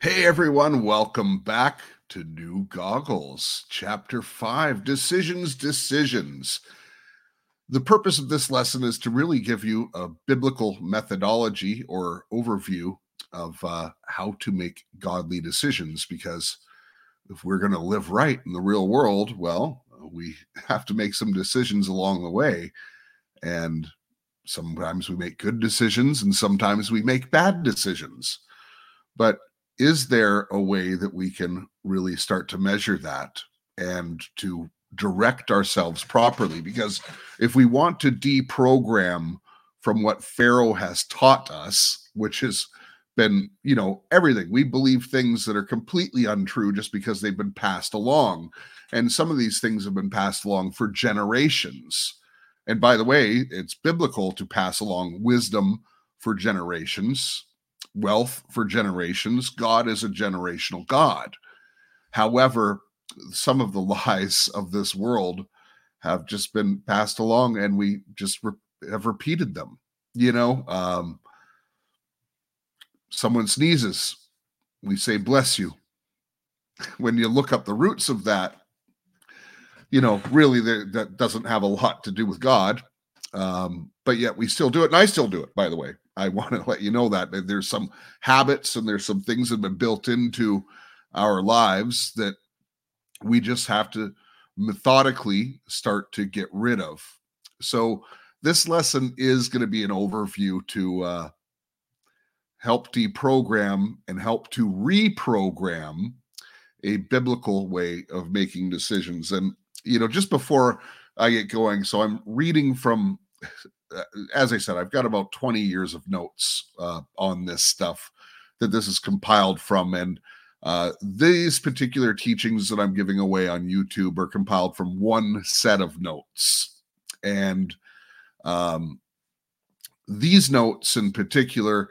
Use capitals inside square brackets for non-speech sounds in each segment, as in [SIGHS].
Hey everyone, welcome back to New Goggles, Chapter 5 Decisions, Decisions. The purpose of this lesson is to really give you a biblical methodology or overview of uh, how to make godly decisions because if we're going to live right in the real world, well, we have to make some decisions along the way. And sometimes we make good decisions and sometimes we make bad decisions. But is there a way that we can really start to measure that and to direct ourselves properly? Because if we want to deprogram from what Pharaoh has taught us, which has been, you know, everything, we believe things that are completely untrue just because they've been passed along. And some of these things have been passed along for generations. And by the way, it's biblical to pass along wisdom for generations wealth for generations. God is a generational God. However, some of the [LAUGHS] lies of this world have just been passed along and we just re- have repeated them. You know, um, someone sneezes, we say, bless you. [LAUGHS] When you look up the roots of that, you know, really that doesn't have a lot to do with God. Um, but yet we still do it. And I still do it, by the way. I [LAUGHS] want to let you know that there's some habits and there's some things that have been built into our lives that we just have to methodically start to get rid of. So this lesson is going to be an overview to uh, help deprogram and help to reprogram a biblical way of making decisions. And you know, just before I get going, so I'm reading from as I said, I've got about 20 years of notes uh, on this stuff that this is compiled from. And uh, these particular teachings that I'm giving away on YouTube are compiled from one set of notes. And um, these notes in particular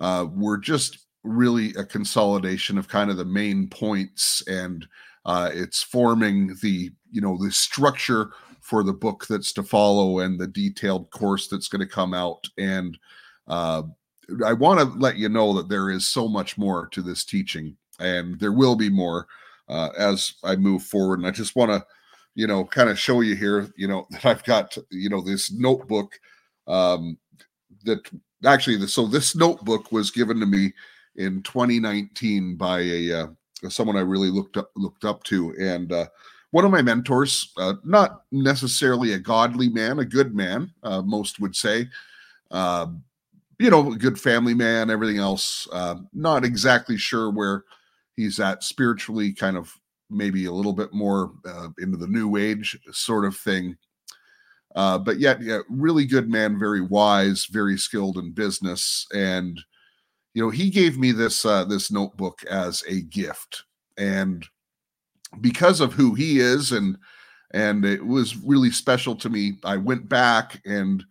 uh, were just really a consolidation of kind of the main points and uh, it's forming the you know the structure for the book that's to follow and the detailed course that's going to come out. And uh, I want to let you know that there is so much more to this teaching, and there will be more uh, as I move forward. And I just want to, you know, kind of show you here, you know, [LAUGHS] that I've got, you know, this notebook um, that actually, so this notebook was given to me in 2019 by a uh, someone I really looked up looked up to, and uh, one of my mentors, uh, not necessarily a godly man, a good man, uh, most would say. Uh, you know, a good family man, everything else. Uh, not exactly sure where he's at spiritually, kind of maybe a little bit more uh, into the new age sort of thing. Uh, but yet, yeah, really good man, very wise, very skilled in business, and you know, he gave me this this notebook as a gift, and because of who he is and and it was really special to me i went back and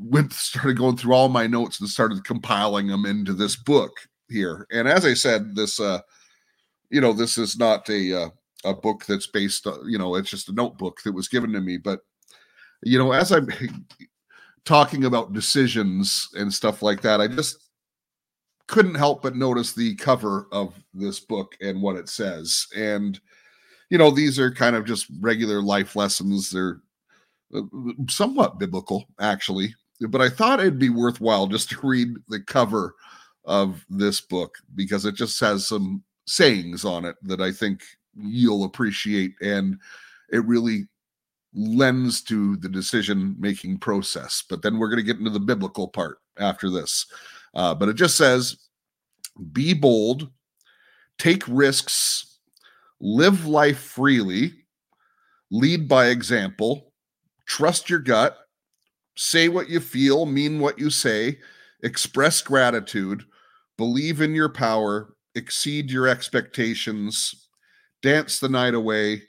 went started going through all my notes and started compiling them into this book here. And as i said this uh you know this is not a uh, a book that's based on you know it's just a notebook that was given to me. But you know as i'm [LAUGHS] talking about decisions and stuff like that i just couldn't help but notice the cover of this book and what it says. And you know, these are kind of just regular life lessons. They're uh, somewhat biblical, actually. But I thought it'd be worthwhile just to read the cover of this book because it just has some sayings on it that I think you'll appreciate. And it really lends to the decision making process. But then we're going to get into the biblical part after this. Uh, but it just says, be bold, take risks live life freely, lead by example, trust your gut, say what you feel, mean what you say, express gratitude, believe in your power, exceed your expectations, dance the night away,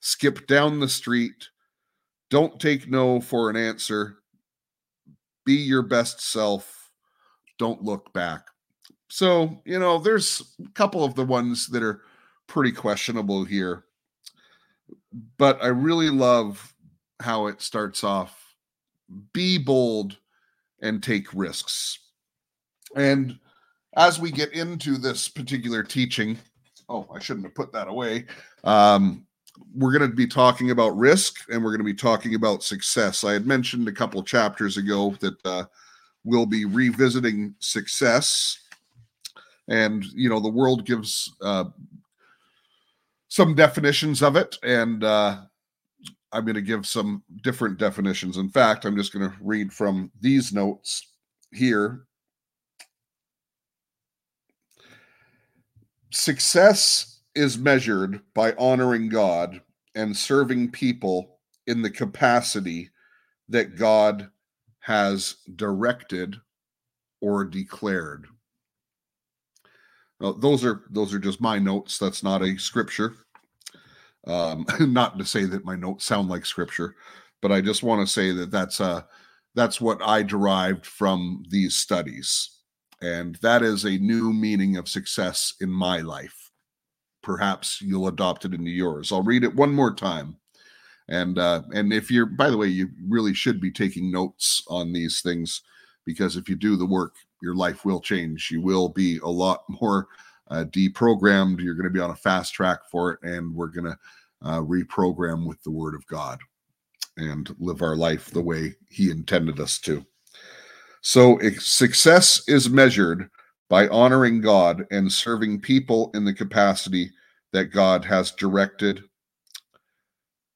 skip down the street, don't take no for an answer, be your best self, don't look back. So, you know, there's a couple of the ones that are pretty questionable here. But I really love how it starts off be bold and take risks. And as we get into this particular teaching, oh, I shouldn't have put that away. Um, we're going to be talking about risk and we're going to be talking about success. I had mentioned a couple chapters ago that uh, we'll be revisiting success. And, you know, the world gives uh, some definitions of it. And uh, I'm going to give some different definitions. In fact, I'm just going to read from these notes here. Success is measured by honoring God and serving people in the capacity that God has directed or declared. Now, those are those are just my notes. That's not a scripture. Um, [LAUGHS] not to say that my notes sound like scripture, but I just want to say that that's uh that's what I derived from these studies, and that is a new meaning of success in my life perhaps you'll adopt it into yours. I'll read it one more time. And uh, and if you're, by the way, you really should be taking notes on these things because if you do the work, your life will change. You will be a lot [LAUGHS] more uh, deprogrammed. You're going to be on a fast track for it, and we're going to uh, reprogram with the Word of God and live our life the way He intended us to. So, success is measured by honoring God and serving people in the capacity that God has directed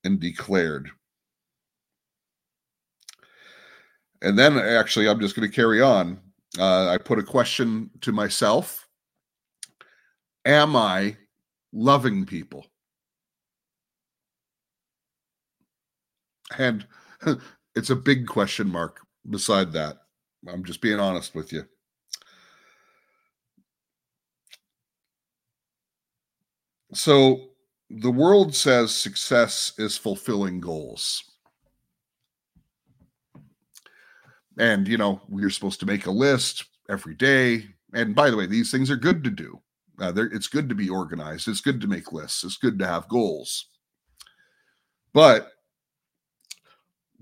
and declared. And then, actually, I'm just going to carry on. Uh, I put a question to myself Am I loving people? And [LAUGHS] it's a big question mark beside that. I'm just being honest with you. So the world says success is fulfilling goals. And, you know, we're supposed to make a list every day. And by the way, these things are good to do. Uh, it's good to be organized. It's good to make lists. It's good to have goals. But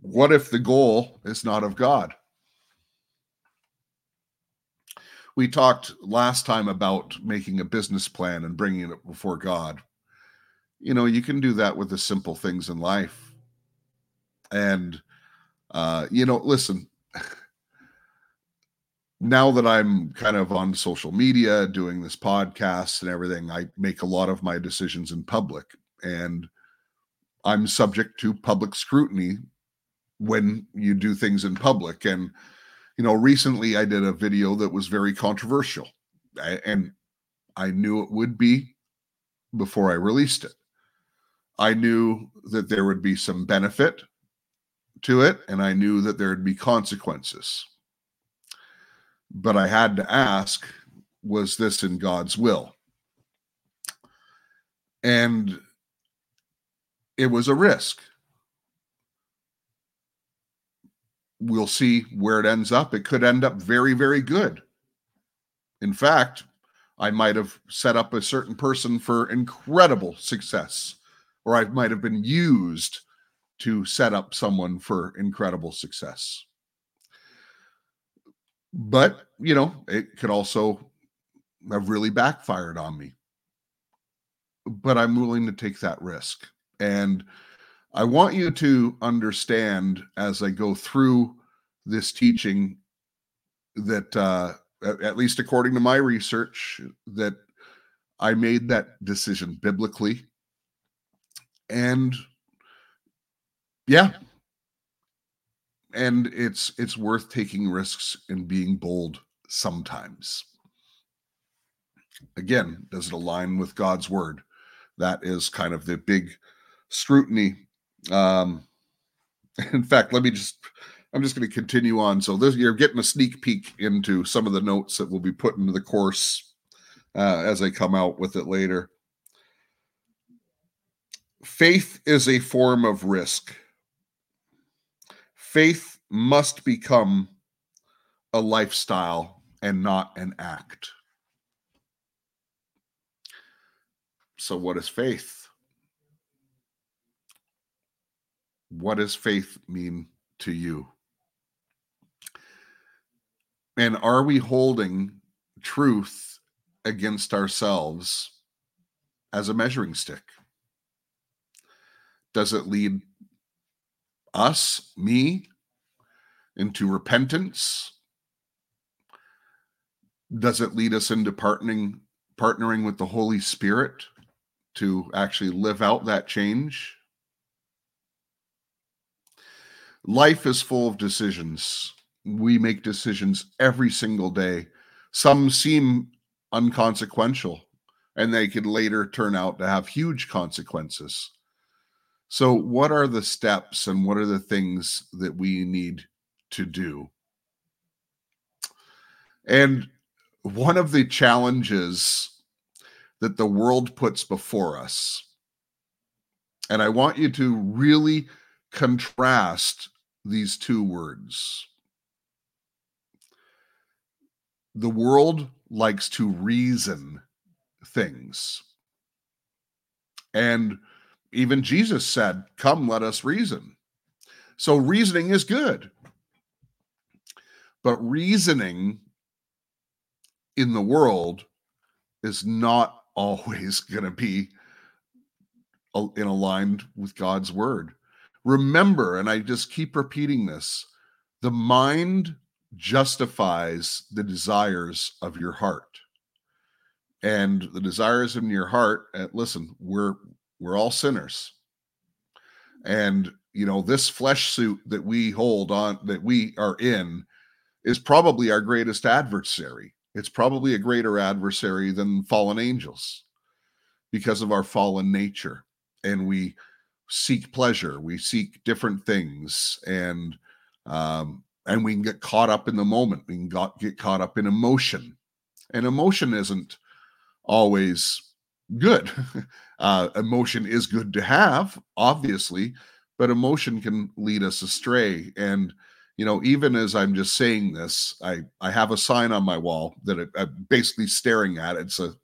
what if the goal is not of God? we talked last time about making a business plan and bringing it before God. You know, you can do that with the simple things in life. And, uh, you know, listen, [LAUGHS] now that I'm kind of on social media doing this podcast and everything, I make a lot of my decisions in public and I'm subject to public scrutiny when you do things in public. And, you know, recently I did a video that was very controversial, and I knew it would be before I released it. I knew that there would be some benefit to it, and I knew that there would be consequences. But I had to ask was this in God's will? And it was a risk. we'll see where it ends up. It could end up very, very good. In fact, I might have set up a certain person for incredible success, or I might have been used to set up someone for incredible success. But, you know, it could also have really backfired on me. But I'm willing to take that risk. And I want you to understand as I go through this teaching that, uh, at, least according to my research, that I made that decision biblically. And yeah, and it's it's worth taking risks and being bold sometimes again does it align with god's word that is kind of the big scrutiny um, [LAUGHS] in fact, let me just I'm just going to continue on. So this you're getting a sneak peek into some of the notes that will be put into the course uh, as I come out with it later. Faith is a form of risk. Faith must become a lifestyle and not an act. So, what is faith? what does faith mean to you? And are we holding truth against ourselves as a measuring stick? Does it lead us, me, into repentance? Does it lead us into partnering partnering with the Holy Spirit to actually live out that change? Life is full of decisions. We make decisions every single day. Some seem unconsequential, and they could later turn out to have huge consequences. So, what are the steps and what are the things that we need to do? And one of the challenges that the world puts before us, and I want you to really contrast these two words. The world likes to reason things. And even Jesus said, Come, let us reason. So reasoning is good. But reasoning in the world is not [LAUGHS] always going to be in aligned with God's word. Remember, and I just keep repeating this the mind justifies the desires of your heart. And the desires in your heart, listen, we're we're all sinners. And you know, this flesh suit that we hold on that we are in is probably our greatest adversary. It's probably a greater adversary than fallen angels because of our fallen nature. And we seek pleasure we seek different things and um and we can get caught up in the moment we can got, get caught up in emotion and emotion isn't always good [LAUGHS] uh emotion is good to have obviously but emotion can lead us astray and you know even as i'm just saying this i i have a sign on my wall that I, i'm basically staring at it's a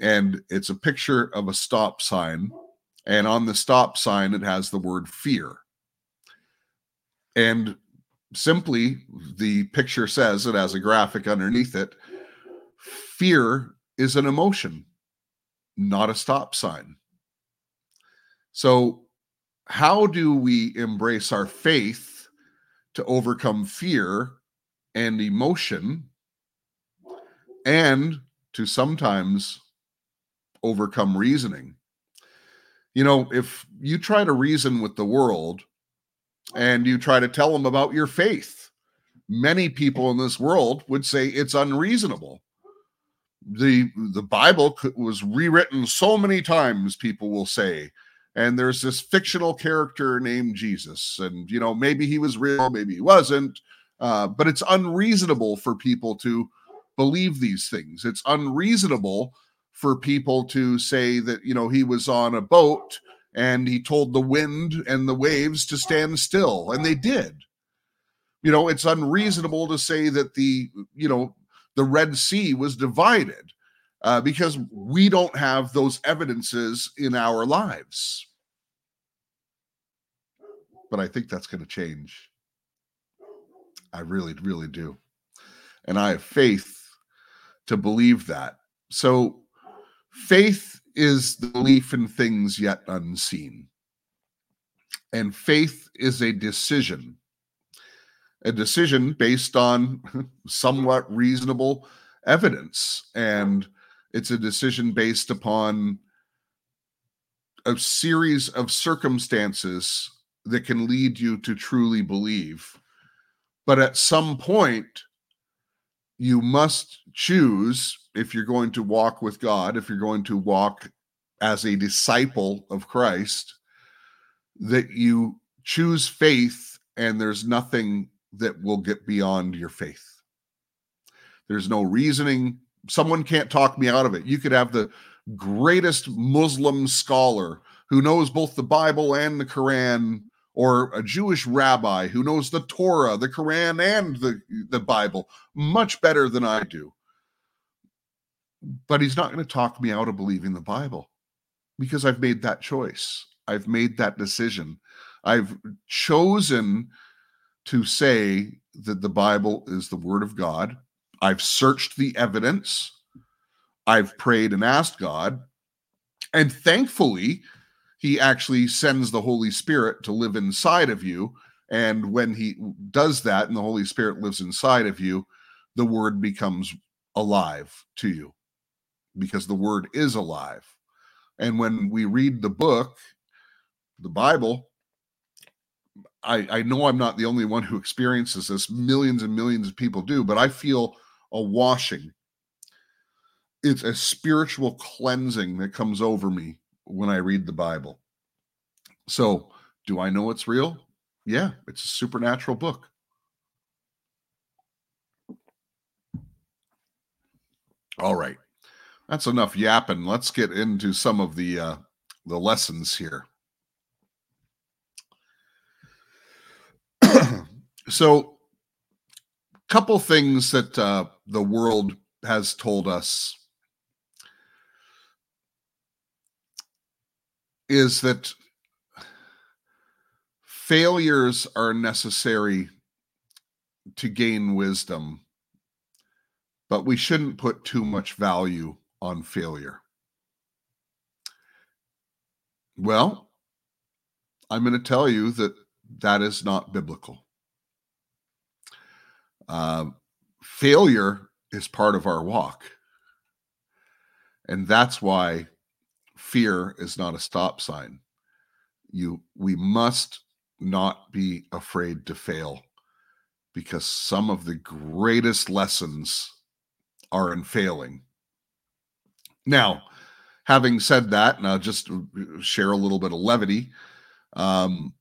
and it's a picture of a stop sign and on the stop sign, it has the word fear. And simply, the picture says it has a graphic underneath it. Fear is an emotion, not a stop sign. So, how do we embrace our faith to overcome fear and emotion and to sometimes overcome reasoning? you know, if you try to reason with the world and you try to tell them about your faith, many people in this world would say it's unreasonable. The the Bible was rewritten so many times people will say and there's this fictional character named Jesus and you know maybe he was real maybe he wasn't uh, but it's unreasonable for people to believe these things. It's unreasonable for people to say that you know he was on a boat and he told the wind and the waves to stand still and they did. You know it's unreasonable to say that the you know the red sea was divided uh, because we don't have those evidences in our lives. But i think that's going to change. I really really do. And i have faith to believe that. So Faith is the belief in things yet unseen. And faith is a decision, a decision based on [LAUGHS] somewhat reasonable evidence. And it's a decision based upon a series of circumstances that can lead you to truly believe. But at some point, you must choose if you're going to walk with God, if you're going to walk as a disciple of Christ, that you choose faith and there's nothing that will get beyond your faith. There's no reasoning. Someone can't talk me out of it. You could have the greatest Muslim scholar who knows both the Bible and the Quran or a Jewish rabbi who knows the Torah, the Quran, and the, the Bible much better than I do. But he's not going to talk me out of believing the Bible because I've made that choice. I've made that decision. I've chosen to say that the Bible is the Word of God. I've searched the evidence. I've prayed and asked God. And thankfully, He actually sends the Holy Spirit to live inside of you. And when He does that and the Holy Spirit lives inside of you, the Word becomes alive to you because the Word is alive. And when we read the book, the Bible, I, I know I'm not the only one who experiences this. Millions and millions of people do, but I feel a washing. It's a spiritual cleansing that comes over me when I read the Bible. So, do I know it's real? Yeah, it's a supernatural book. All right. That's enough yapping. Let's get into some of the uh the lessons here. So couple things that uh, the world has told us is that failures are necessary to gain wisdom, but we shouldn't put too much value on failure. Well, I'm going to tell you that that is not biblical. Uh, failure is part of our walk. And that's why fear is not a stop sign. You we must not be afraid to fail because some of the greatest lessons are in failing. Now, having said that, and I'll just share a little bit of levity. Um,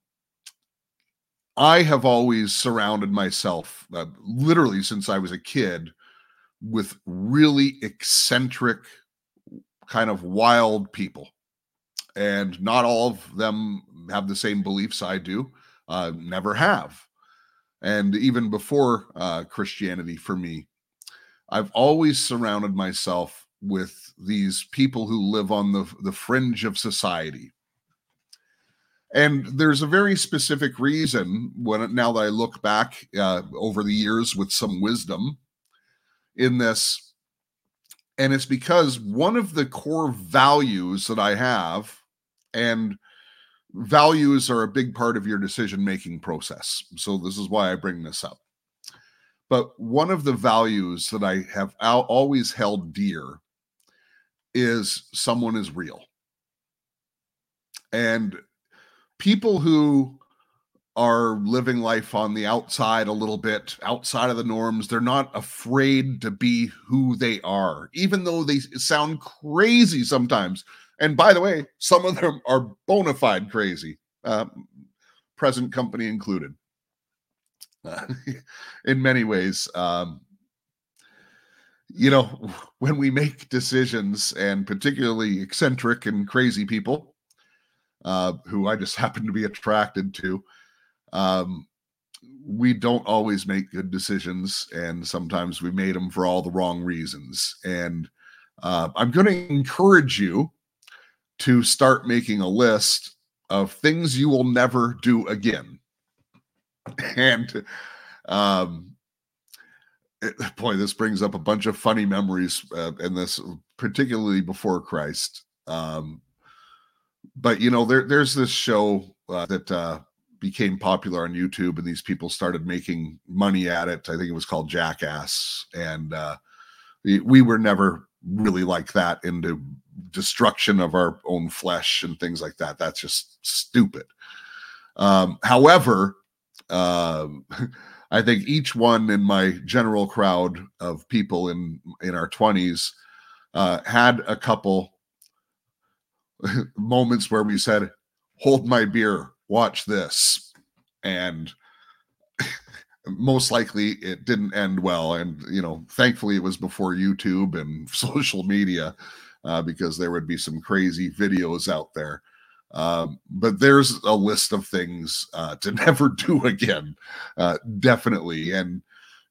I have always surrounded myself, uh, literally since I was a kid, with really eccentric, kind of wild people. And not all of them have the same beliefs I do, uh, never have. And even before uh, Christianity for me, I've always surrounded myself with these people who live on the, the fringe of society and there's a very specific reason when now that I look back uh, over the years with some wisdom in this. And it's because one of the core values that I have, and values are a big part of your decision making process. So this is why I bring this up. But one of the values that I have always held dear is someone is real. And people who are living life on the outside a little bit, outside of the norms. They're not afraid to be who they are, even though they sound crazy sometimes. And by the way, some of them are bona fide crazy, uh, present company included. [LAUGHS] In many ways, um, you know, [LAUGHS] when we make decisions, and particularly eccentric and crazy people, uh, who I just [LAUGHS] happen to be attracted to. Um, we don't always make good decisions, and sometimes we made them for all the wrong reasons. And uh, I'm going to encourage you to start making a list of things you will never do again. [LAUGHS] And um, it, [LAUGHS] boy, this brings up a bunch of funny memories, uh, and this particularly before Christ. Um, but you know, there there's this show uh, that uh, became popular on YouTube, and these people started making money at it. I think it was called Jackass, and uh, we were never really like that into destruction of our own flesh and things like that. That's just stupid. Um, however, uh, [LAUGHS] I think each one in my general crowd of people in in our twenties uh, had a couple [LAUGHS] moments where we said, "Hold my beer, watch this," and [LAUGHS] most likely it didn't end well. And you know, thankfully it was before YouTube and [LAUGHS] social media, uh, because there would be some crazy videos out there. Um, but there's a list of things uh, to never do again, uh, definitely. And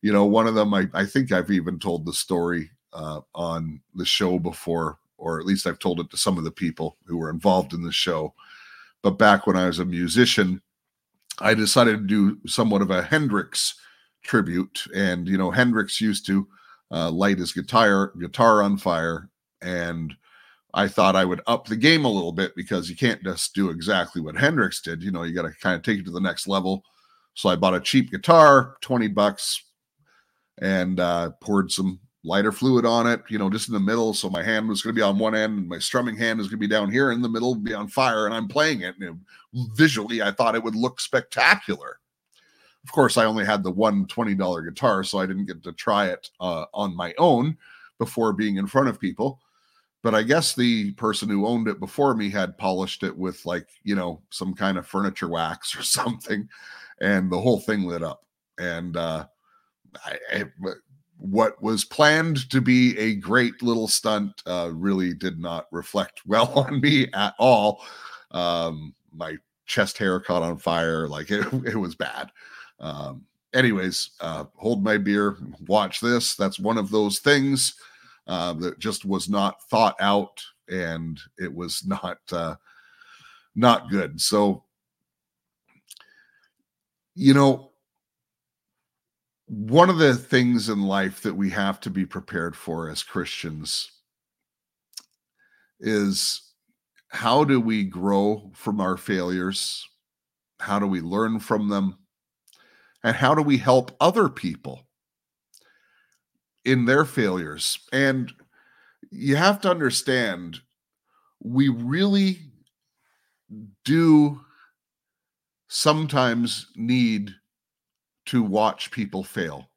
you know, one of them I, I think I've even told the story uh, on the show before or at least I've told it to some of the people who were involved in the show. But back when I was a musician, I decided to do somewhat of a Hendrix tribute. And, you know, Hendrix used to uh, light his guitar guitar on fire, and I thought I would up the game a little bit because you can't just do exactly what Hendrix did. You know, you got to kind of take it to the next level. So I bought a cheap guitar, 20 bucks, and uh, poured some lighter fluid on it, you know, just in the middle. So my hand was going to be on one end and my strumming hand is going to be down here in the middle, be on fire, and I'm playing it. And visually, I thought it would look spectacular. Of course, I only had the one $20 guitar, so I didn't get to try it uh, on my own before being in front of people. But I guess the person who owned it before me had polished it with, like, you know, some kind of furniture wax [LAUGHS] or something, and the whole thing lit up. And uh, I, I, what was planned to be a great little stunt uh, really did not reflect [LAUGHS] well on me at all. Um, my chest hair caught on fire, like it, [LAUGHS] it was bad. Um, anyways, uh, hold my beer, watch this. That's one of those things uh, that just was not thought out, and it was not uh, not good. So, you know, one of the things in life that we have to be prepared for as Christians is how do we grow from our failures? How do we learn from them? And how do we help other people in their failures? And you have to understand, we really do sometimes need to watch people fail.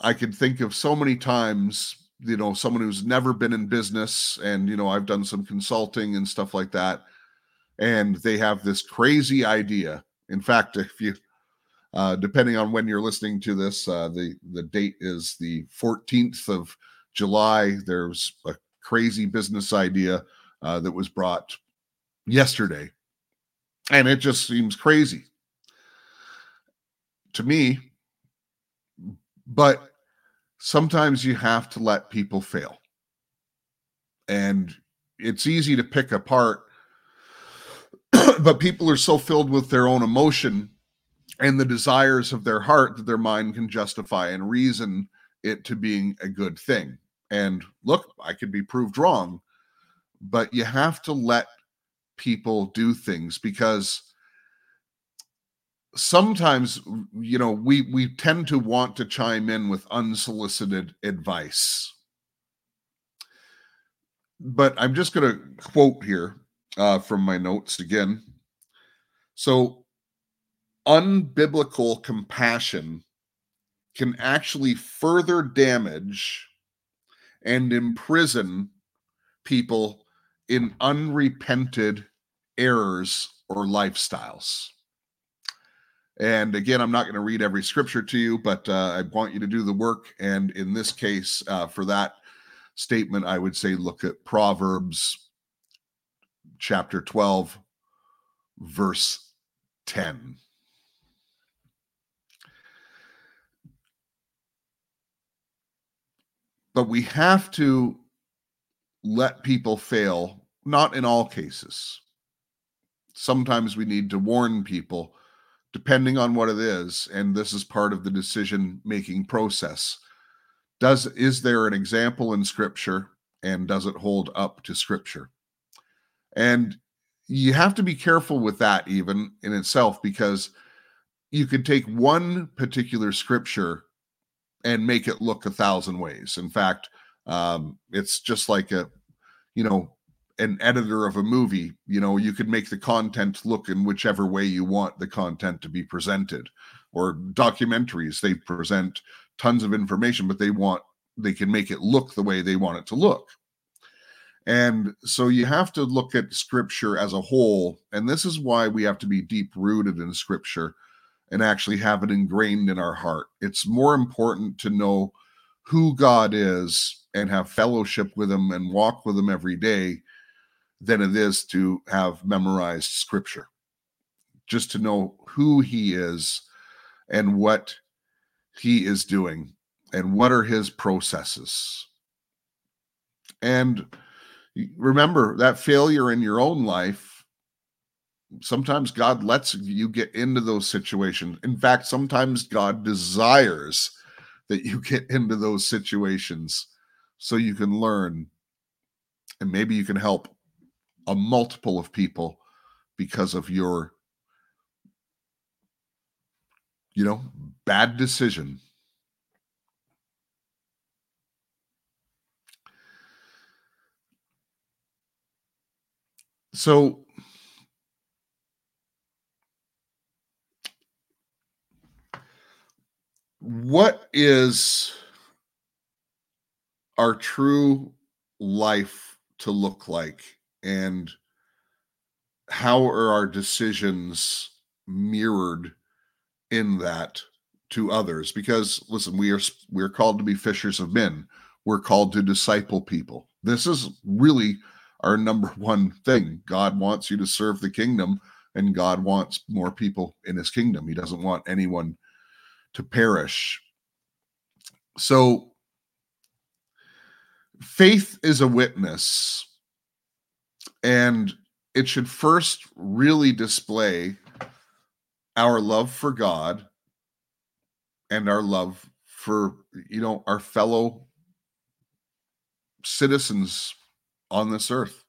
I can think of so many times, you know, someone who's never been in business, and, you know, I've done some consulting and stuff like that, and they have this crazy idea. In fact, if you, uh, depending on when you're listening to this, uh, the the date is the 14th of July. There's a crazy business idea uh, that was brought yesterday, and it just seems crazy to me. But sometimes you have to let people fail. And it's easy to pick apart, [CLEARS THROAT] but people are so filled with their own emotion and the desires of their heart that their mind can justify and reason it to being a good thing. And look, I could be proved wrong, but you have to let people do things because sometimes you know we we tend to want to chime in with unsolicited advice. But i'm just going to quote here uh, from my notes again. So unbiblical compassion can actually further damage and imprison people in unrepented errors or lifestyles and again, I'm not going to read every scripture to you, but uh, I want you to do the work. And in this case, uh, for that statement, I would say look at Proverbs chapter 12, verse 10. But we have to let people fail, not in all cases. Sometimes we need to warn people depending on what it is and this is part of the decision making process. Does is there an example in scripture and does it hold up to scripture? And you have to be careful with that even in itself because you could take one particular scripture and make it look a thousand ways. In fact um, it's just like a you know an editor of a movie you know you could make the content look in whichever way you want the content to be presented or documentaries they present tons of information but they want they can make it look the way they want it to look. And so you have to look at scripture as a whole and this is why we have to be deep rooted in scripture and actually have it ingrained in our heart. It's more important to know who god is and have fellowship with him and walk with him every day than it is to have memorized scripture. Just to know who he is and what he is doing and what are his processes. And remember that failure in your own life sometimes God lets you get into those situations. In fact, sometimes God desires that you [LAUGHS] get into those situations so you can learn and maybe you can help a multiple of people because of your you know bad decision. So what is our true life to look like and how are our decisions mirrored in that to others? Because listen we are we're called to be fishers of men. We're called to disciple people. This is really our number [LAUGHS] one thing. God wants you to serve the kingdom and god wants more people in his kingdom. He doesn't want anyone to perish. So faith is a witness and it should first really display our love for God and our love for you know our fellow citizens on this earth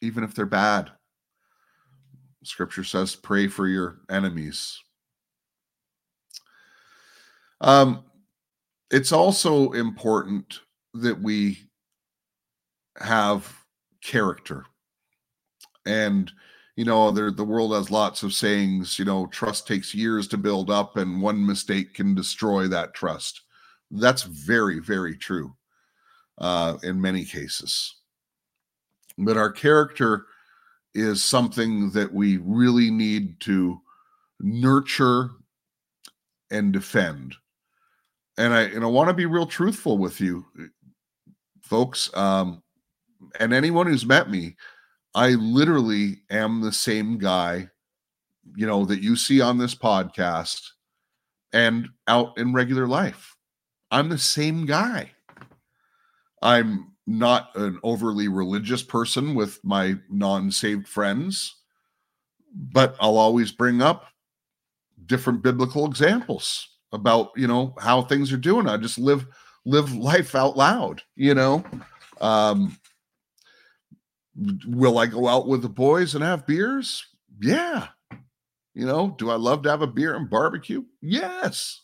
even if they're bad. Scripture says pray for your enemies. Um it's also important that we have character. And you know, there the world has lots of sayings, you know, trust takes years to build up and one mistake can destroy that trust. That's very, very true uh, in many cases. But our character is something that we really need to nurture and defend. And I and I want to be real truthful with you folks. Um, and anyone who's met me, I literally am the same guy, you know, that you see on this podcast and out in regular life. I'm the same guy. I'm not an overly religious person with my non saved friends, but I'll always bring up different biblical examples about, you know, how things are doing. I just live live life out loud, you know. Um, will I go out with the boys and have beers? Yeah. You know, do I love to have a beer and barbecue? Yes.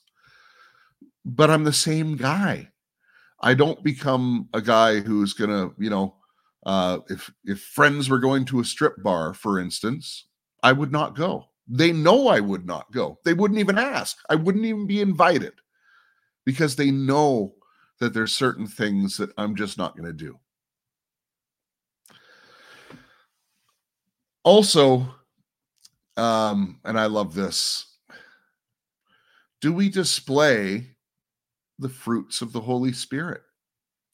But I'm the same guy. I don't become a guy who's going to, you know, uh, if if friends were going to a strip bar, for instance, I would not go. They know I would not go. They wouldn't even ask. I wouldn't even be invited because they know that there's certain things that I'm just not going to do. Also, um, and I love this. Do we display the fruits of the Holy Spirit?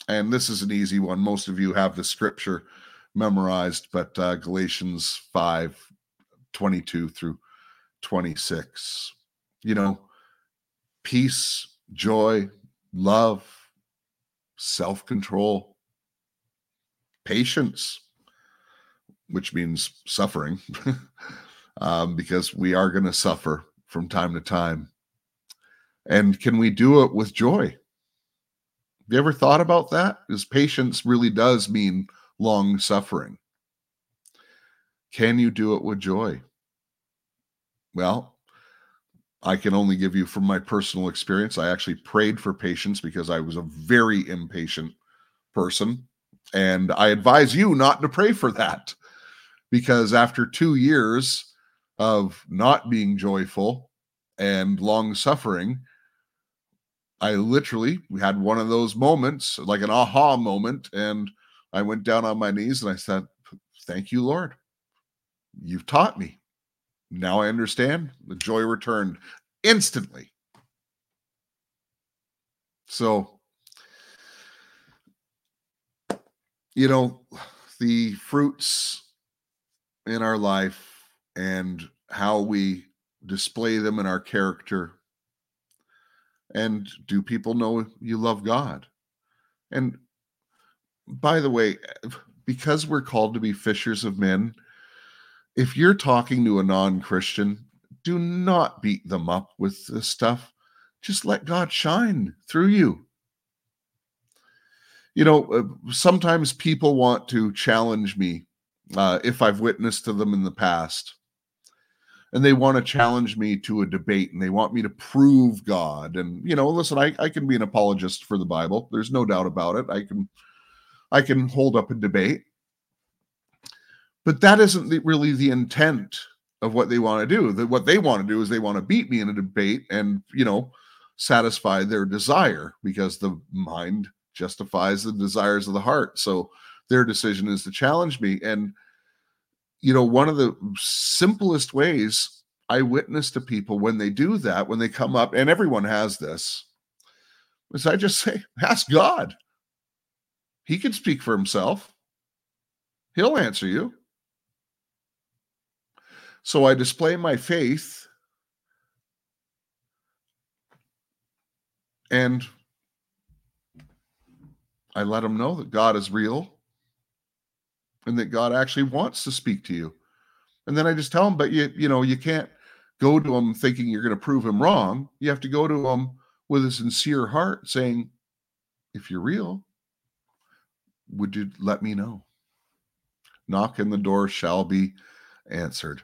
And this is an easy one. Most of you have the scripture memorized, but uh, Galatians 5 22 through 26. You know, peace, joy, love, self control, patience, which means suffering, [LAUGHS] um, because we are going to suffer from time to time. And can we do it with joy? Have you ever thought about that? Because patience really does mean long suffering. Can you do it with joy? Well, I can only give you from my personal experience. I actually prayed for patience because I was a very impatient person. And I advise you not to pray for that because after two years of not being joyful and long suffering, I literally had one of those moments, like an aha moment. And I went down on my knees and I said, Thank you, Lord. You've taught me. Now I understand. The joy returned instantly. So, you know, the fruits in our life and how we display them in our character. And do people know you love God? And by the way, because we're called to be fishers of men, if you're talking to a non-Christian, do not beat them up with this stuff. Just let God shine through you. You know, uh, sometimes people want to challenge me uh, if I've witnessed to them in the past and they want to challenge me to a debate and they want me to prove God. And you know, listen, I, I can be an apologist for the Bible. There's no doubt about it. I can I can hold up a debate. But that isn't really the intent of what they want to do. That what they want to do is they want to beat me in a debate and you know satisfy their desire because the mind justifies the desires of the heart. So their decision is to challenge me and you know, one of the simplest ways I witness to people when they do that, when they come up, and everyone has this, is I just [LAUGHS] say, ask God. He can speak for himself, He'll answer you. So I display my faith and I let them know that God is real and that God actually wants to speak to you. And then I just tell him, but you, you know, you can't go to him thinking you're going to prove him wrong. You have to go to him with a sincere heart saying, if you're real, would you let me know? Knock and the door shall be answered.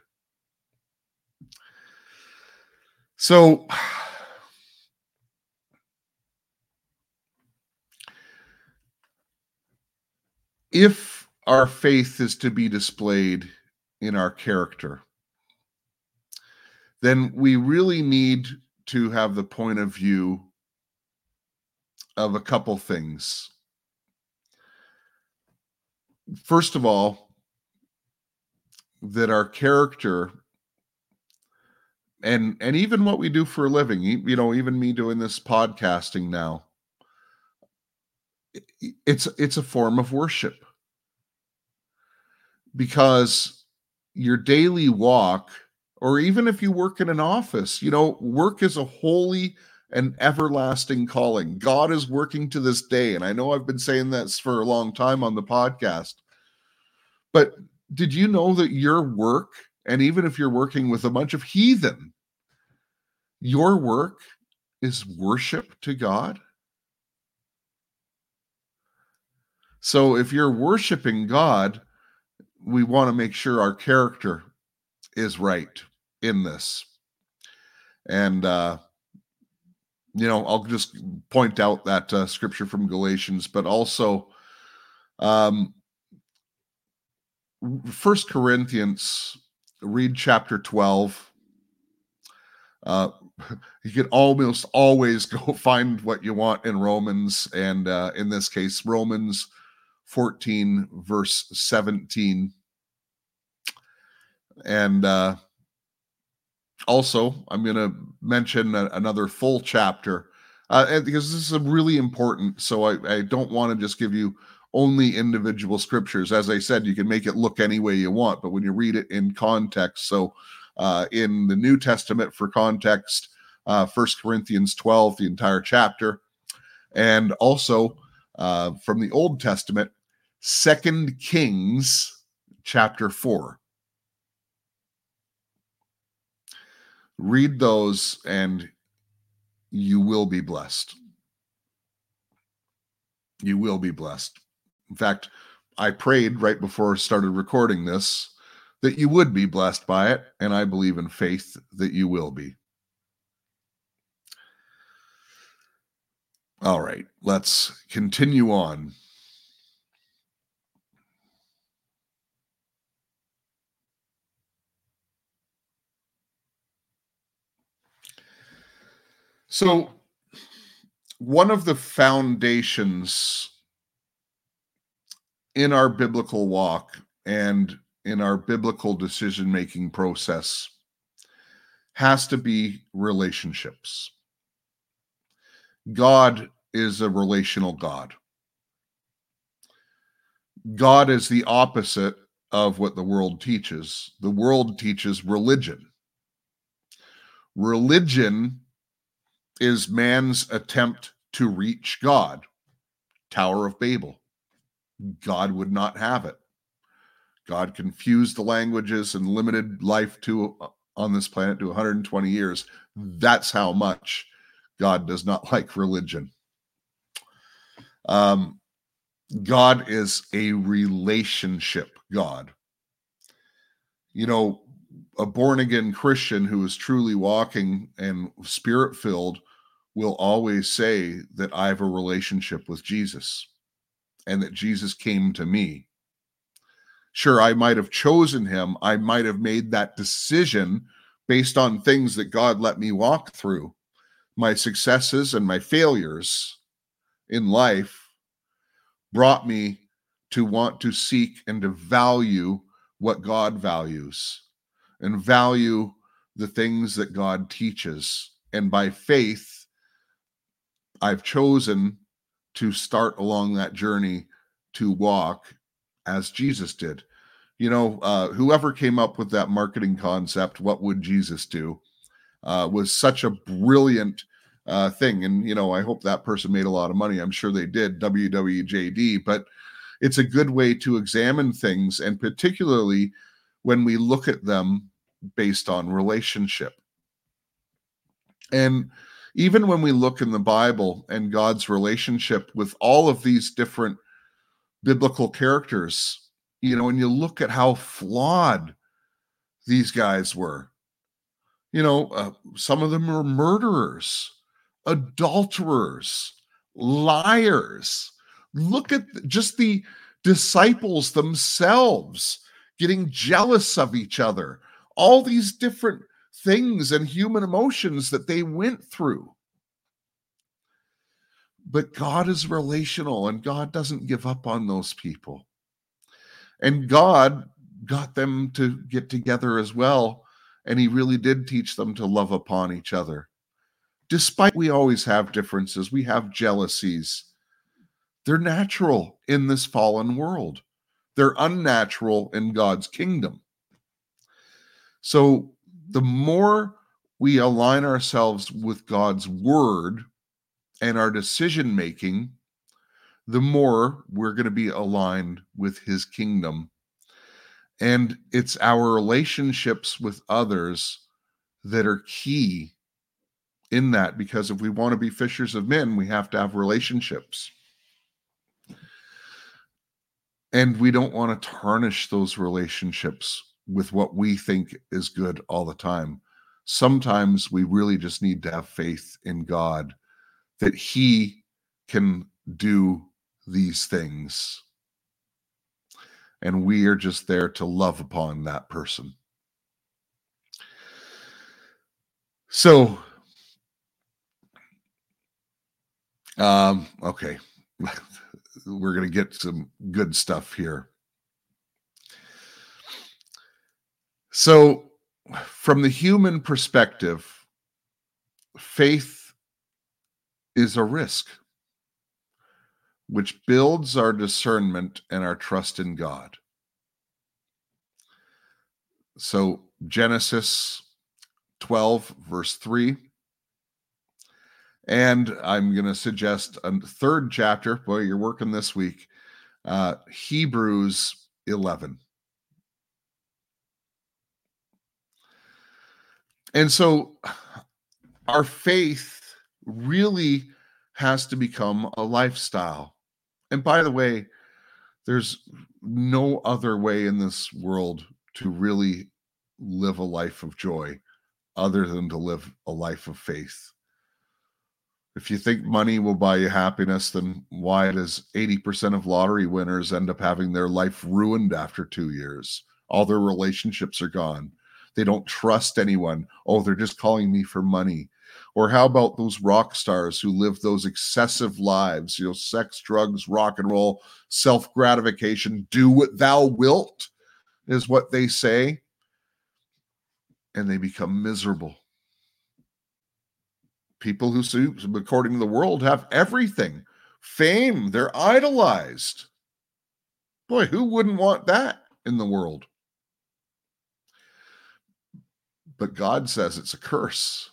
So, [SIGHS] if our faith is to be displayed in our character, then we really need to have the point of view of a couple things. First of all, that our character and and even what we do for a living you know even me doing this podcasting now it's it's a form of worship because your daily walk, or even if you work in an office, you know, work is a holy and everlasting calling. God is working to this day. And I know I've been saying this for a long time on the podcast. But did you know that your work, and even if you're working with a bunch of heathen, your work is worship to God? So if you're worshiping God, we want to make sure our character is right in this. And, uh, you know, I'll just point out that uh, scripture from Galatians, but also um, First Corinthians, read chapter 12. Uh, you can almost always [LAUGHS] go find what you want in Romans, and uh, in this case, Romans 14, verse 17. And uh, also, I'm going to mention a, another full chapter uh, because this is really important. So I, I don't want to just give you only individual scriptures. As I said, you can make it look any way you want, but when you read it in context, so uh, in the New Testament for context, uh, First Corinthians 12, the entire chapter, and also uh, from the Old Testament, Second Kings chapter 4. Read those and you will be blessed. You will be blessed. In fact, I prayed right before I started recording this that you would be blessed by it, and I believe in faith that you will be. All right, let's continue on. So, one of the foundations in our biblical walk and in our biblical decision making process has to be relationships. God is a relational God. God is the opposite of what the world teaches. The world teaches religion. Religion is man's attempt to reach God. Tower of Babel. God would not have it. God confused the languages and limited life to uh, on this planet to 120 years. That's how much God does not like religion. Um, God is a relationship God. You know, a born again Christian who is truly walking and spirit filled will always say that I have a relationship with Jesus and that Jesus came to me. Sure, I might have chosen him. I might have made that decision based on things that God let me walk through, my successes and my failures in life brought me to want to seek and to value what God values and value the things that God teaches. And by faith, I've chosen to start along that journey to walk as Jesus did. You know, uh, whoever came up with that marketing concept, what would Jesus do, uh, was such a brilliant uh, thing. And, you know, I hope that person made a lot of money. I'm sure they did, WWJD, but it's a good way to examine things. And particularly when we look at them based on relationship. And even when we look in the Bible and God's relationship with all of these different biblical characters, you know, and you look at how flawed these guys were. You know, uh, some of them were murderers, adulterers, liars. Look at just the disciples themselves getting jealous of each other, all these different things and human emotions that they went through. But God is relational and God doesn't give up on those people. And God got them to get together as well. And He really did teach them to love upon each other. Despite we always have differences, we have jealousies. They're natural in this fallen world, they're unnatural in God's kingdom. So the more we align ourselves with God's word and our decision making, the more we're going to be aligned with his kingdom. And it's our relationships with others that are key in that because if we want to be fishers of men, we have to have relationships. And we don't want to tarnish those relationships with what we think is good all the time. Sometimes we really just need to have faith in God that He can do these things. And we are just there to love upon that person. So, um, okay, [LAUGHS] we're going to get some good stuff here. So, from the human perspective, faith is a risk, which builds our discernment and our trust in God. So, Genesis 12, verse 3. And I'm going to suggest a third chapter. Boy, you're working this week. Uh, Hebrews 11. And so our faith really has to become a lifestyle. And by the way, there's no other way in this world to really live a life of joy other than to live a life of faith. If you think money will buy you happiness, then why does 80% of lottery winners end up having their life ruined after two years? All their relationships are gone. They don't trust anyone. Oh, they're just calling me for money. Or how about those rock stars who live those excessive lives, you know, sex, drugs, rock and roll, self gratification, do what thou wilt, is what they say. And they become miserable. People who, according to the world, have everything fame, they're idolized. Boy, who wouldn't want that in the world? But God says it's a curse.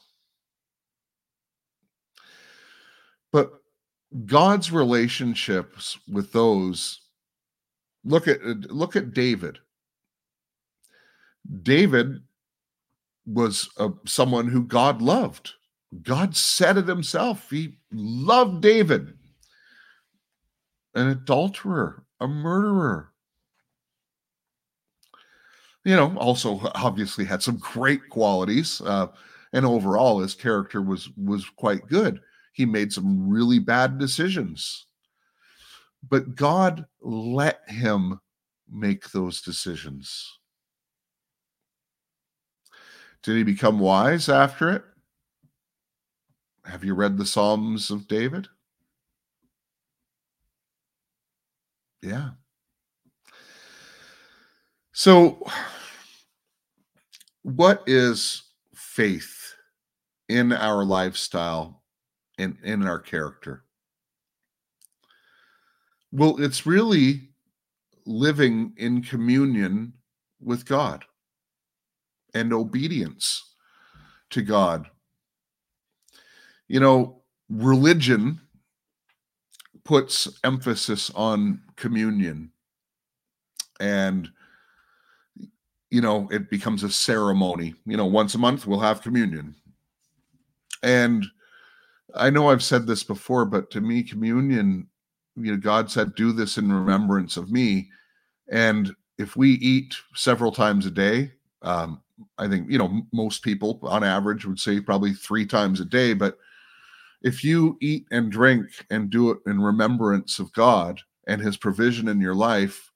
But God's relationships with those look at look at David. David was uh, someone who God loved. God said it himself. He loved David, an adulterer, a murderer. You know, also obviously had some great qualities, uh, and overall his character was was quite good. He made some really bad decisions, but God let him make those decisions. Did he become wise after it? Have you read the Psalms of David? Yeah. So, what is faith in our lifestyle and in our character? Well, it's really living in communion with God and obedience to God. You know, religion puts emphasis on communion and you know it becomes a ceremony. You know once a month we'll have communion. And i know i've said this before but to me communion you know god said do this in remembrance of me. And if we eat several times a day um, I think, you know, most people on average would say probably three times a day. But if you eat and drink and do it in remembrance of God and his provision in your life,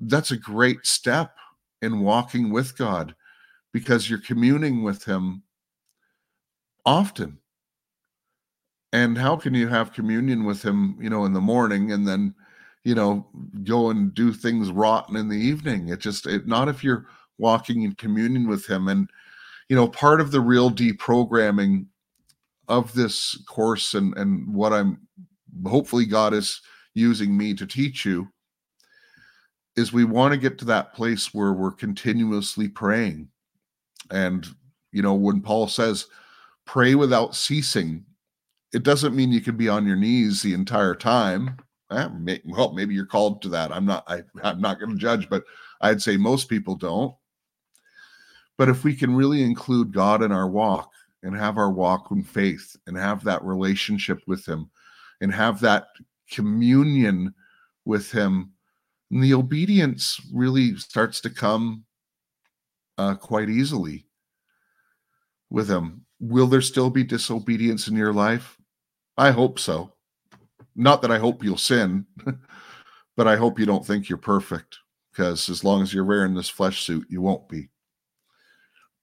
that's a great step in walking with God because you're communing with him often. And how can you have communion with him, you know, in the morning and then, you know, go and do things rotten in the evening? It just, it, not if you're walking in communion with him and you know part of the real deprogramming of this course and and what i'm hopefully god is using me to teach you is we want to get to that place where we're continuously praying. And you know when paul says pray without ceasing it doesn't mean you can be on your knees the entire time. Eh, may, well maybe you're called to that. I'm not I, i'm not going to judge but i'd say most people don't. But if we can really include God in our walk and have our walk in faith and have that relationship with Him and have that communion with Him, the obedience really starts to come uh, quite easily with Him. Will there still be disobedience in your life? I hope so. Not that I hope you'll sin, [LAUGHS] but I hope you don't think you're perfect because as long as you're wearing this flesh suit, you won't be.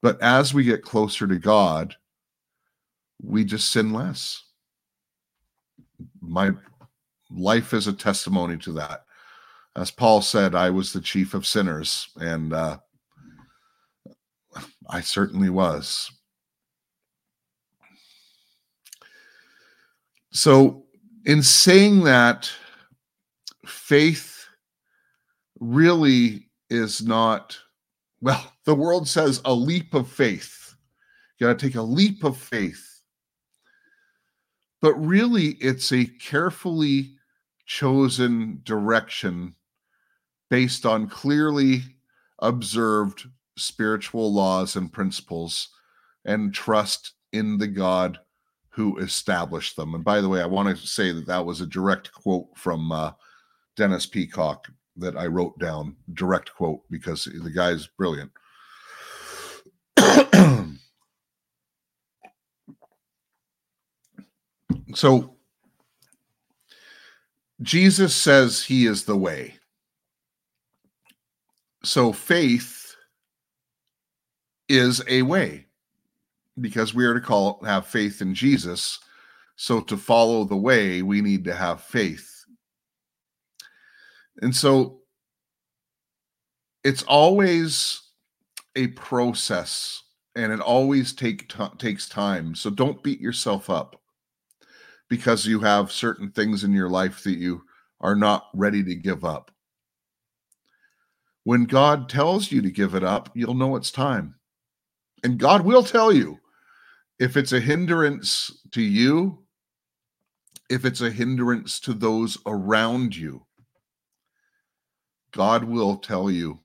But as we get closer to God, we just sin less. My life is a testimony to that. As Paul said, I was the chief of sinners, and uh, I certainly was. So, in saying that, faith really is not well, the world says a leap of faith. You got to take a leap of faith. But really, it's a carefully chosen direction based on clearly observed spiritual laws and principles and trust in the God who established them. And by the way, I want to say that that was a direct quote from uh, Dennis Peacocke that I wrote down, direct quote, because the guy's brilliant. [CLEARS THROAT] so Jesus says he is the way. So faith is a way because we are to call have faith in Jesus. So to follow the way, we need to have faith. And so it's always a process and it always take t- takes time. So don't beat yourself up because you have certain things in your life that you are not ready to give up. When God tells you to give it up, you'll know it's time. And God will tell you if it's a hindrance to you, if it's a hindrance to those around you. God will tell you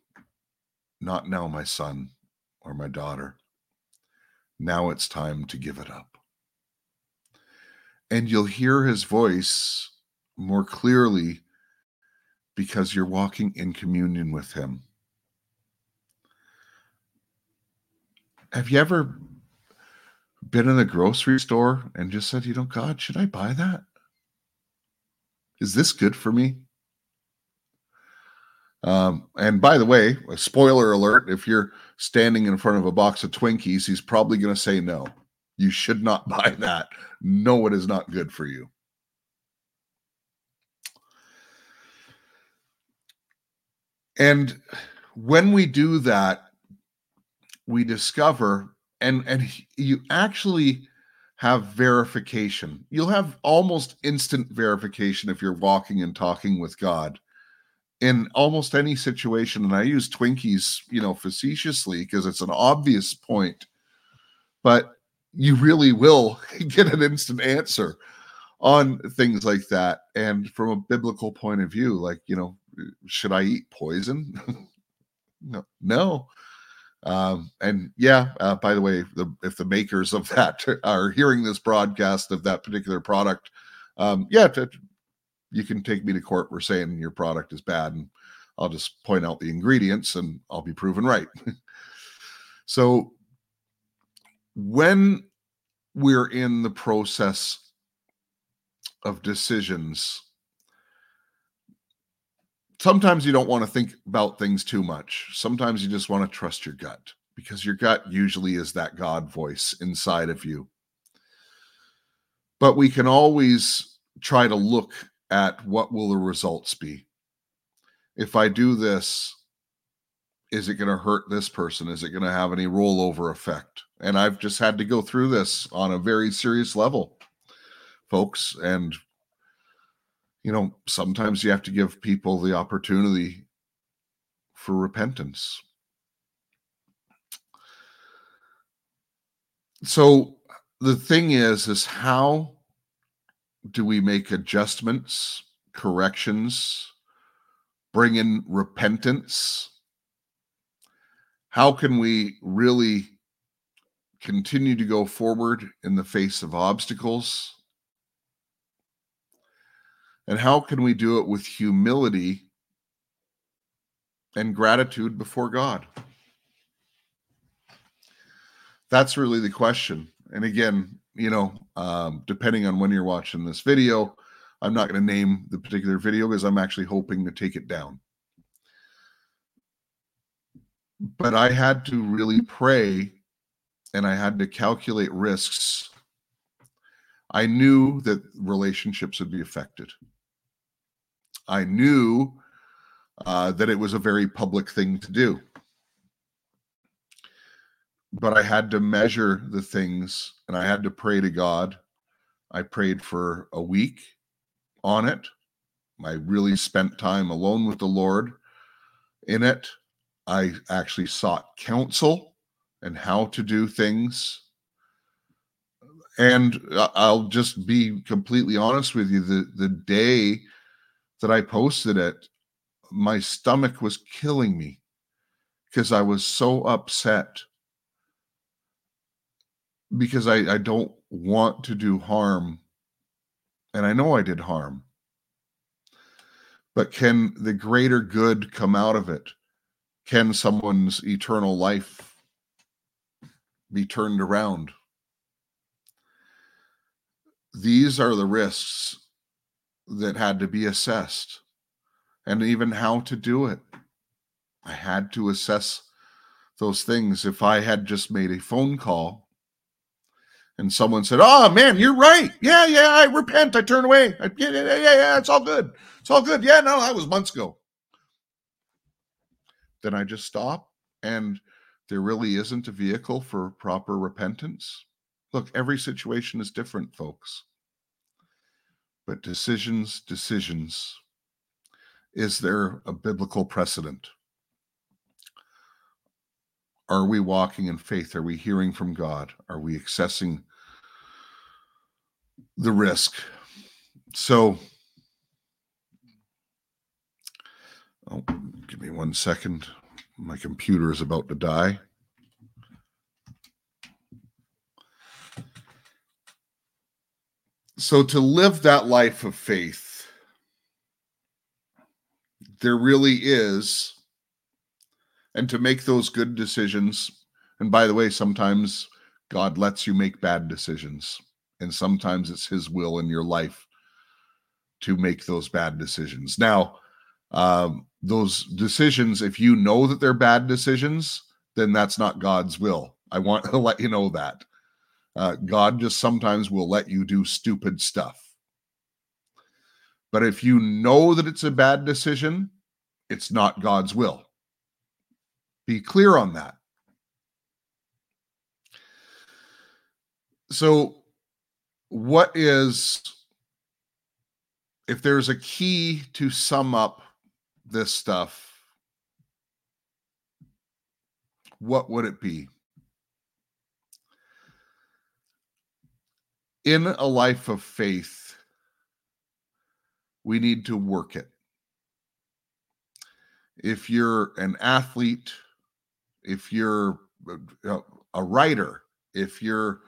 Not now, my son or my daughter. Now it's time to give it up. And you'll hear his voice more clearly because you're walking in communion with him. Have you ever been in the grocery store and just said, you know, God, should I buy that? Is this good for me? Um, and by the way, a spoiler alert if you're standing in front of a box of Twinkies, he's probably going to say no. You should not [LAUGHS] buy that. No, it is not good for you. And when we do that, we discover and and you actually have verification. You'll have almost instant verification if you're walking and talking with God in almost any situation. And I use Twinkies, you know, facetiously because it's an obvious point, but you really will [LAUGHS] get an instant answer on things like that. And from a biblical point of view, like, you know, should I eat poison? [LAUGHS] no, no. Um, and yeah, uh, by the way, the, if the makers of [LAUGHS] that are hearing this broadcast of that particular product, um, yeah, to, you can take me to court for saying your product is bad, and I'll just point out the ingredients and I'll be proven right. [LAUGHS] so when we're in the process of decisions sometimes you don't want to think about things too much. Sometimes you just want to trust your gut because your gut usually is that God voice inside of you. But we can always try to look at what will the results be. If I do this, is it going to hurt this person? Is it going to have any rollover effect? And I've just had to go through this on a very serious level, folks. And you know, sometimes you have to give people the opportunity for repentance. So the thing is, is how do we make adjustments, corrections, bring in repentance? How can we really continue to go forward in the face of obstacles? And how can we do it with humility and gratitude before God? That's really the question. And again, you know, um, depending on when you're watching this video, I'm not going to name the particular video because I'm actually hoping to take it down. But I had to really pray and I had to calculate risks. I knew that relationships would be affected. I knew uh, that it was a very public thing to do. But I had to measure the things and I had to pray to God. I prayed for a week on it. I really spent time alone with the Lord in it. I actually sought counsel and how to do things. And I'll just be completely honest with you the, the day that I posted it, my stomach was killing me because I was so upset because I, I don't want to do harm. And I know I did harm. But can the greater good come out of it? Can someone's eternal life be turned around? These are the risks that had to be assessed and even how to do it. I had to assess those things. If I had just made a phone call and someone said, Oh man, you're right. Yeah, yeah, I repent. I turn away. I, yeah, yeah, yeah, yeah, it's all good. It's all good. Yeah, no, that was months ago. Then I just stop and there really isn't a vehicle for proper repentance. Look, every situation is different, folks but decisions, decisions. Is there a biblical precedent? Are we walking in faith? Are we hearing from God? Are we accessing the risk? So, oh, give me one second. My computer is about to die. So, to live that life of faith, there really is, and to make those good decisions. And by the way, sometimes God lets you make bad decisions, and sometimes it's His will in your life to make those bad decisions. Now, um, those decisions, if you know that they're bad decisions, then that's not God's will. I want [LAUGHS] to let you know that. Uh, God just sometimes will let you do stupid stuff. But if you know that it's a bad decision, it's not God's will. Be clear on that. So, what is, if there's a key to sum up this stuff, what would it be? In a life of faith, we need to work it. If you're an athlete, if you're a writer, if you're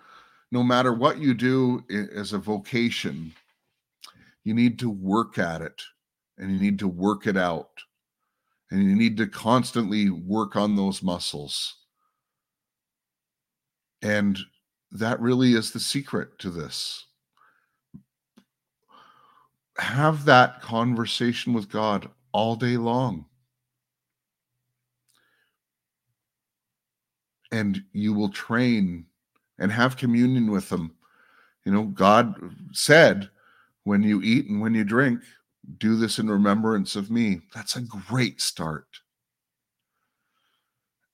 no matter what you do as a vocation, you need to work at it and you need to work it out. And you need to constantly work on those muscles. And that really is the secret to this. Have that conversation with God all day long. And you will train and have communion with Him. You know, God said, when you eat and when you drink, do this in remembrance of me. That's a great start.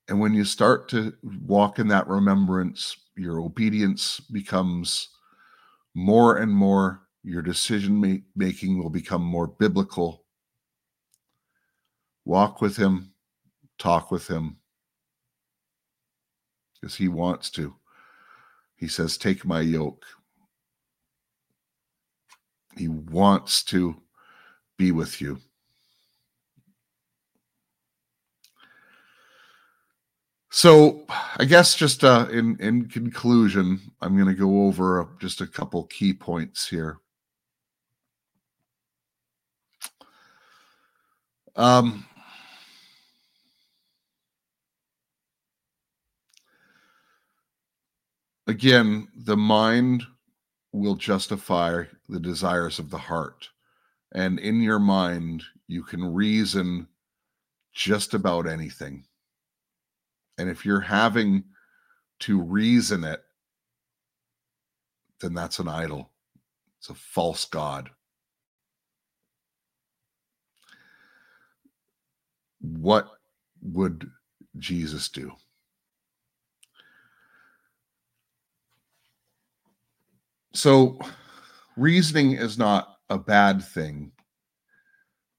And when you start to walk in that remembrance, your obedience becomes more and more, your decision making will become more biblical. Walk with Him, talk with Him, because He wants to. He says, Take my yoke. He wants to be with you. So, I guess just uh, in in conclusion, I'm going to go over just a couple key points here. Um, again, the mind will justify the desires of the heart and in your mind you can reason just about anything and if you're having to reason it then that's an idol it's a false god what would jesus do so reasoning is not a bad thing.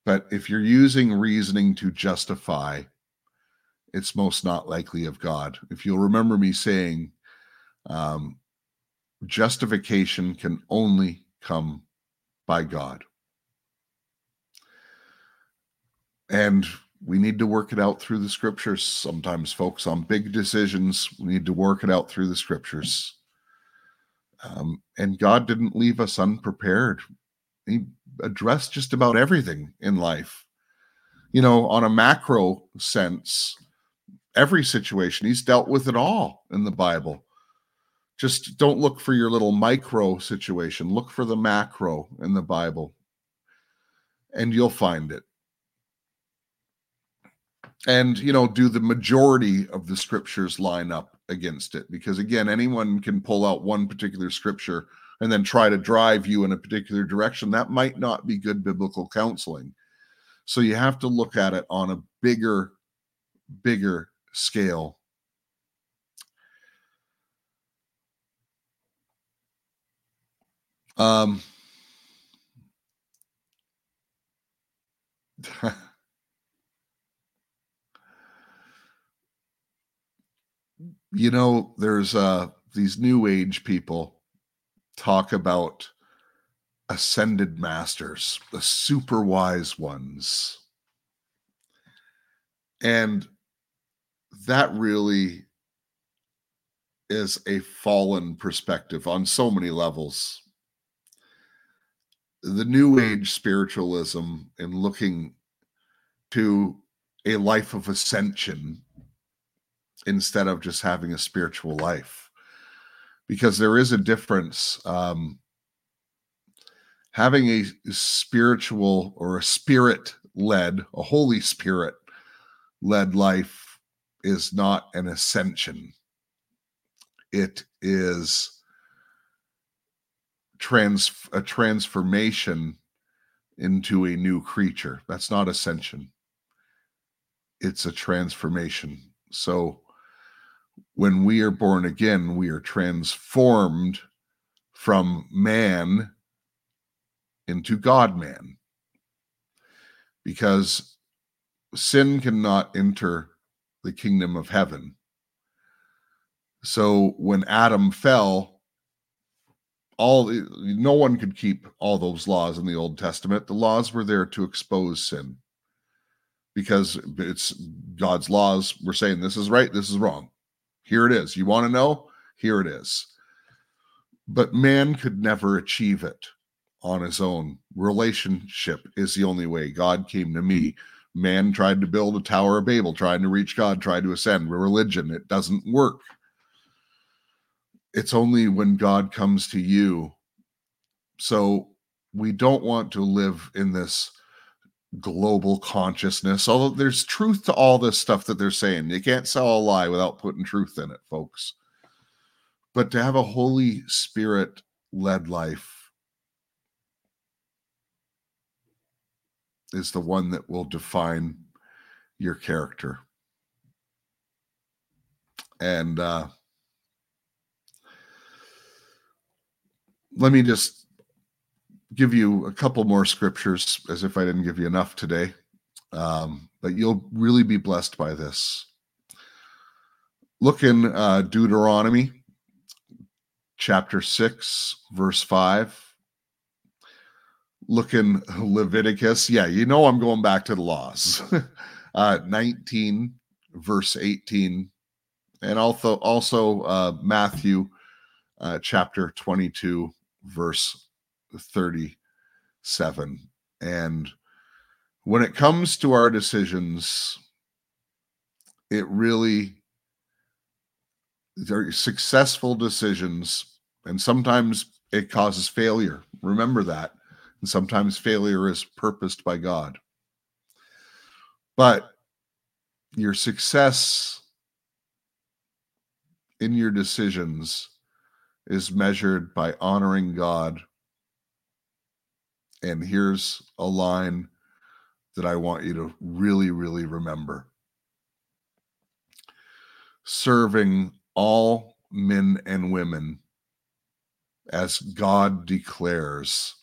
But if you're using reasoning to justify, it's most not likely of God. If you'll remember me saying, um, justification can only come by God. And we need to work it out through the scriptures. Sometimes, folks, on big decisions, we need to work it out through the scriptures. Um, and God didn't leave us unprepared he addressed just about everything in life. You know, on a macro sense, every situation, he's dealt with it all in the Bible. Just don't look for your little micro situation, look for the macro in the Bible, and you'll find it. And, you know, do the majority of the scriptures line up against it? Because, again, anyone can pull out one particular scripture and then try to drive you in a particular direction, that might not be good biblical counseling. So you have to look at it on a bigger, bigger scale. Um, [LAUGHS] you know, there's uh, these new age people talk about ascended masters, the super wise ones. And that really is a fallen perspective on so many levels. The New Age spiritualism and looking to a life of ascension instead of just having a spiritual life. Because there is a difference. Um, having a spiritual or a spirit led, a Holy Spirit led life is not an ascension it is trans a transformation into a new creature. That's not ascension. It's a transformation. So when we are born again, we are transformed from man into God man. Because sin cannot enter the kingdom of heaven so when Adam fell, all no one could keep all those laws in the Old Testament. The laws were there to expose sin because it's God's laws. We're saying this is right, this is wrong. Here it is. You want to know? Here it is. But man could never achieve it on his own. Relationship is the only way. God came to me. Man tried to build a Tower of Babel, trying to reach God, tried to ascend. Religion, it doesn't work it's only when God comes to you. So we don't want to live in this global consciousness, although there's truth to all this stuff that they're saying. You can't sell a lie without putting truth in it, folks. But to have a Holy Spirit led life is the one that will define your character. And uh, let me just give you a couple more scriptures as if I didn't give you enough today. Um, but you'll really be blessed by this. Look in uh, Deuteronomy chapter 6, verse 5. Look in Leviticus. Yeah, you know I'm going back to the laws. [LAUGHS] uh, 19, verse 18. And also, also uh, Matthew uh, chapter 22, verse 37. And when it comes to our decisions, it really, they're successful decisions, and sometimes it causes failure. Remember that. And sometimes failure is purposed by God. But your success in your decisions is measured by honoring God. And here's a line that I want you to really, really remember serving all men and women as God declares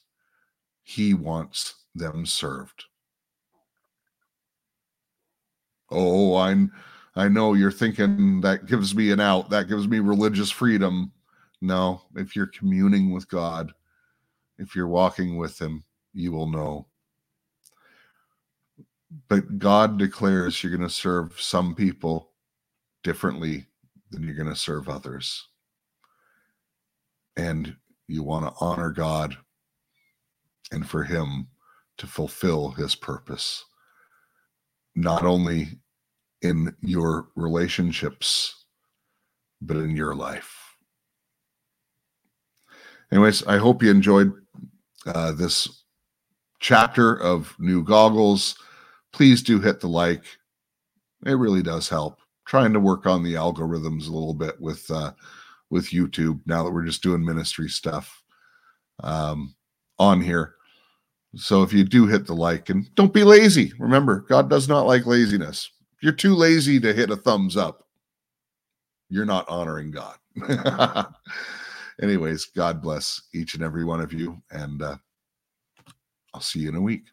he wants them served. Oh, I'm I know you're thinking that gives me an out, that gives me religious freedom. No, if you're communing with God, if you're walking with Him, you will know. But God declares you're going to serve some people differently than you're going to serve others. And you want to honor God and for Him to fulfill His purpose, not only in your relationships, but in your life anyways, I hope you enjoyed uh, this chapter of New Goggles. Please do hit the like. It really does help. Trying to work on the algorithms a little bit with uh, with YouTube now that we're just doing ministry stuff um, on here. So if you do hit the like and don't be lazy, remember God does not like laziness. You're too lazy to hit a thumbs up, you're not honoring God. [LAUGHS] anyways, God bless each and every one of you. And uh, I'll see you in a week.